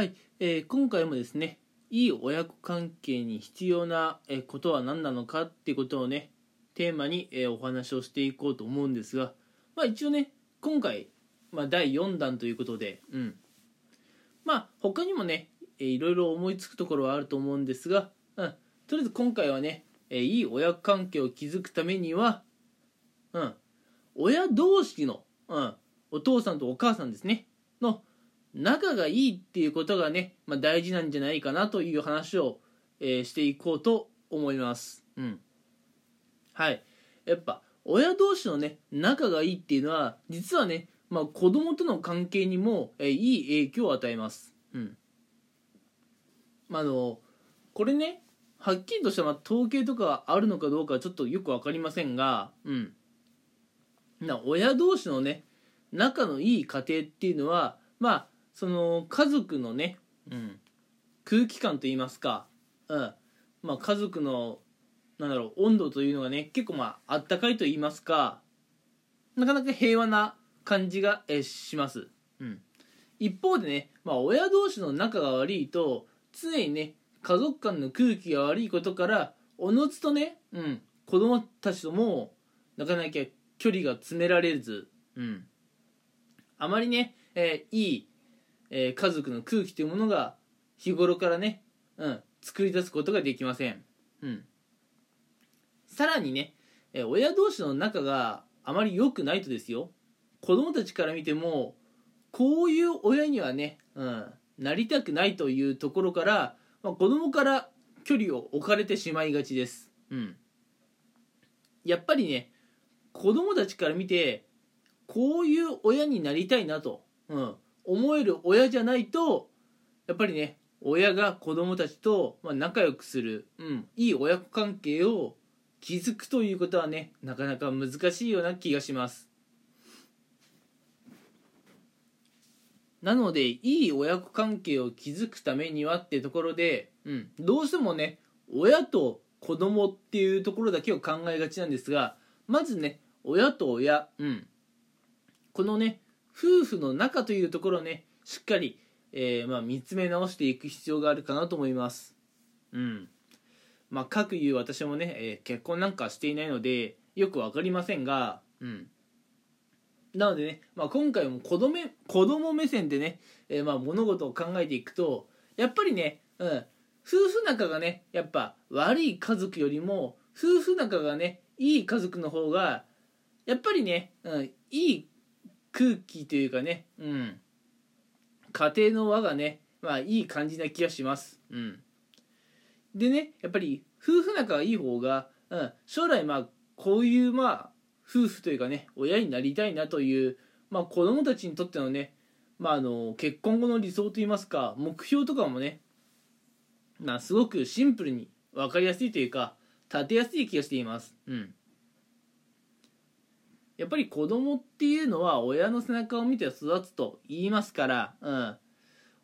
はい、えー今回もですねいい親子関係に必要なことは何なのかっていうことをねテーマにお話をしていこうと思うんですがまあ一応ね今回、まあ、第4弾ということでうん。まあ他にもねいろいろ思いつくところはあると思うんですが、うん、とりあえず今回はねいい親子関係を築くためにはうん。親同士の、うん、お父さんとお母さんですね。の仲がいいっていうことがね、まあ、大事なんじゃないかなという話を、えーしていこうと思います。うん。はい。やっぱ親同士のね仲がいいっていうのは実はね、まあ、子供との関係にも、えーいい影響を与えます。うん。まあ、あのこれねはっきりとしたまあ統計とかあるのかどうかはちょっとよく分かりませんが、うん。な親同士のね仲のいい家庭っていうのはまあその家族のね、うん、空気感といいますか、うん。まあ、家族のなんだろう温度というのがね結構まああったかいと言いますかなかなか平和な感じがえします、うん、一方でね、まあ、親同士の仲が悪いと常にね家族間の空気が悪いことからおのずとね、うん、子供たちともなかなか距離が詰められず、うん、あまりね、えーいい、えー家族の空気というものが日頃からね、うん、作り出すことができません、うん、さらにね、えー親同士の仲があまり良くないとですよ。子供たちから見てもこういう親にはね、うん、なりたくないというところから、まあ、子供から距離を置かれてしまいがちです、うん、やっぱりね子供たちから見てこういう親になりたいなと、うん、思える親じゃないとやっぱりね親が子供たちと、ま、仲良くする、うん、いい親子関係を築くということはねなかなか難しいような気がします。なのでいい親子関係を築くためにはってところで、うん、どうしてもね親と子供っていうところだけを考えがちなんですがまずね親と親、うん、このね夫婦の仲というところをねしっかり、えーまあ、見つめ直していく必要があるかなと思います。うん。まあ各言う私もね、えー結婚なんかしていないのでよく分かりませんがうん。なのでね、まあ、今回も子供子供目線でね、えーまあ物事を考えていくとやっぱりね、うん、夫婦仲がねやっぱ悪い家族よりも夫婦仲がねいい家族の方がやっぱりね、うん、いい空気というかね、うん、家庭の輪がね、まあ、いい感じな気がします。うん、でねやっぱり夫婦仲がいい方が、うん、将来まあこういうまあ夫婦というかね親になりたいなという、まあ、子供たちにとってのね、まあ、あの結婚後の理想といいますか目標とかもね、まあ、すごくシンプルに分かりやすいというか立てやすい気がしています。うんやっぱり子供っていうのは親の背中を見て育つと言いますから、うん、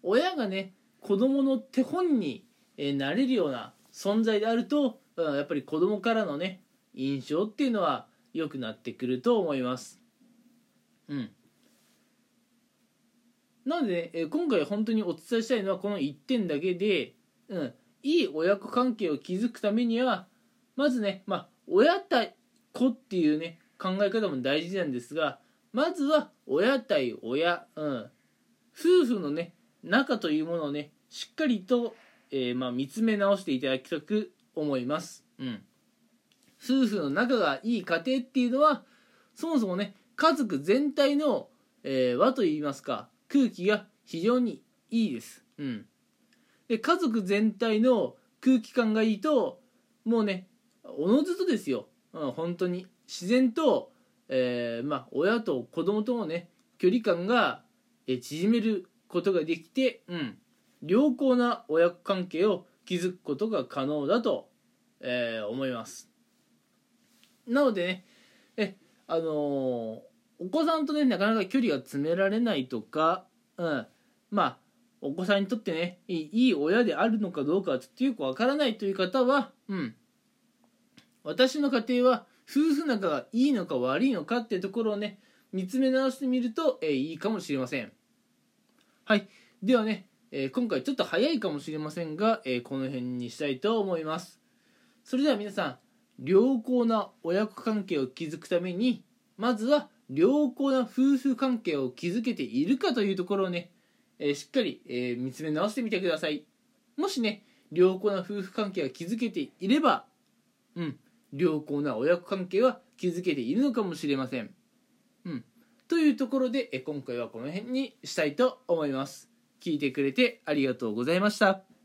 親がね子供の手本になれるような存在であると、うん、やっぱり子供からのね印象っていうのは良くなってくると思います。うん、なので、え今回本当にお伝えしたいのはこの1点だけで、うん、いい親子関係を築くためにはまずね、まあ、親対子っていうね考え方も大事なんですがまずは親対親、うん、夫婦のね仲というものをねしっかりと、えーまあ、見つめ直していただきたく思います、うん、夫婦の仲がいい家庭っていうのはそもそもね家族全体の、えー輪といいますか空気が非常にいいです、うん、で家族全体の空気感がいいともうねおのずとですよ、うん、本当に。自然と、えーまあ、親と子供とのね距離感がえ縮めることができて、うん、良好な親子関係を築くことが可能だと、えー思います。なのでねえあのーお子さんとねなかなか距離が詰められないとか、うん、まあお子さんにとってねいいいい親であるのかどうかはちょっとよくわからないという方は、うん、私の家庭は夫婦仲がいいのか悪いのかっていうところをね見つめ直してみると、えーいいかもしれません。はい。ではねえー今回ちょっと早いかもしれませんが、えーこの辺にしたいと思います。それでは皆さん良好な親子関係を築くためにまずは良好な夫婦関係を築けているかというところをね、えーしっかり、えー見つめ直してみてください。もしね良好な夫婦関係が築けていればうん。良好な親子関係は築けているのかもしれません。うん。というところでえ今回はこの辺にしたいと思います。聞いてくれてありがとうございました。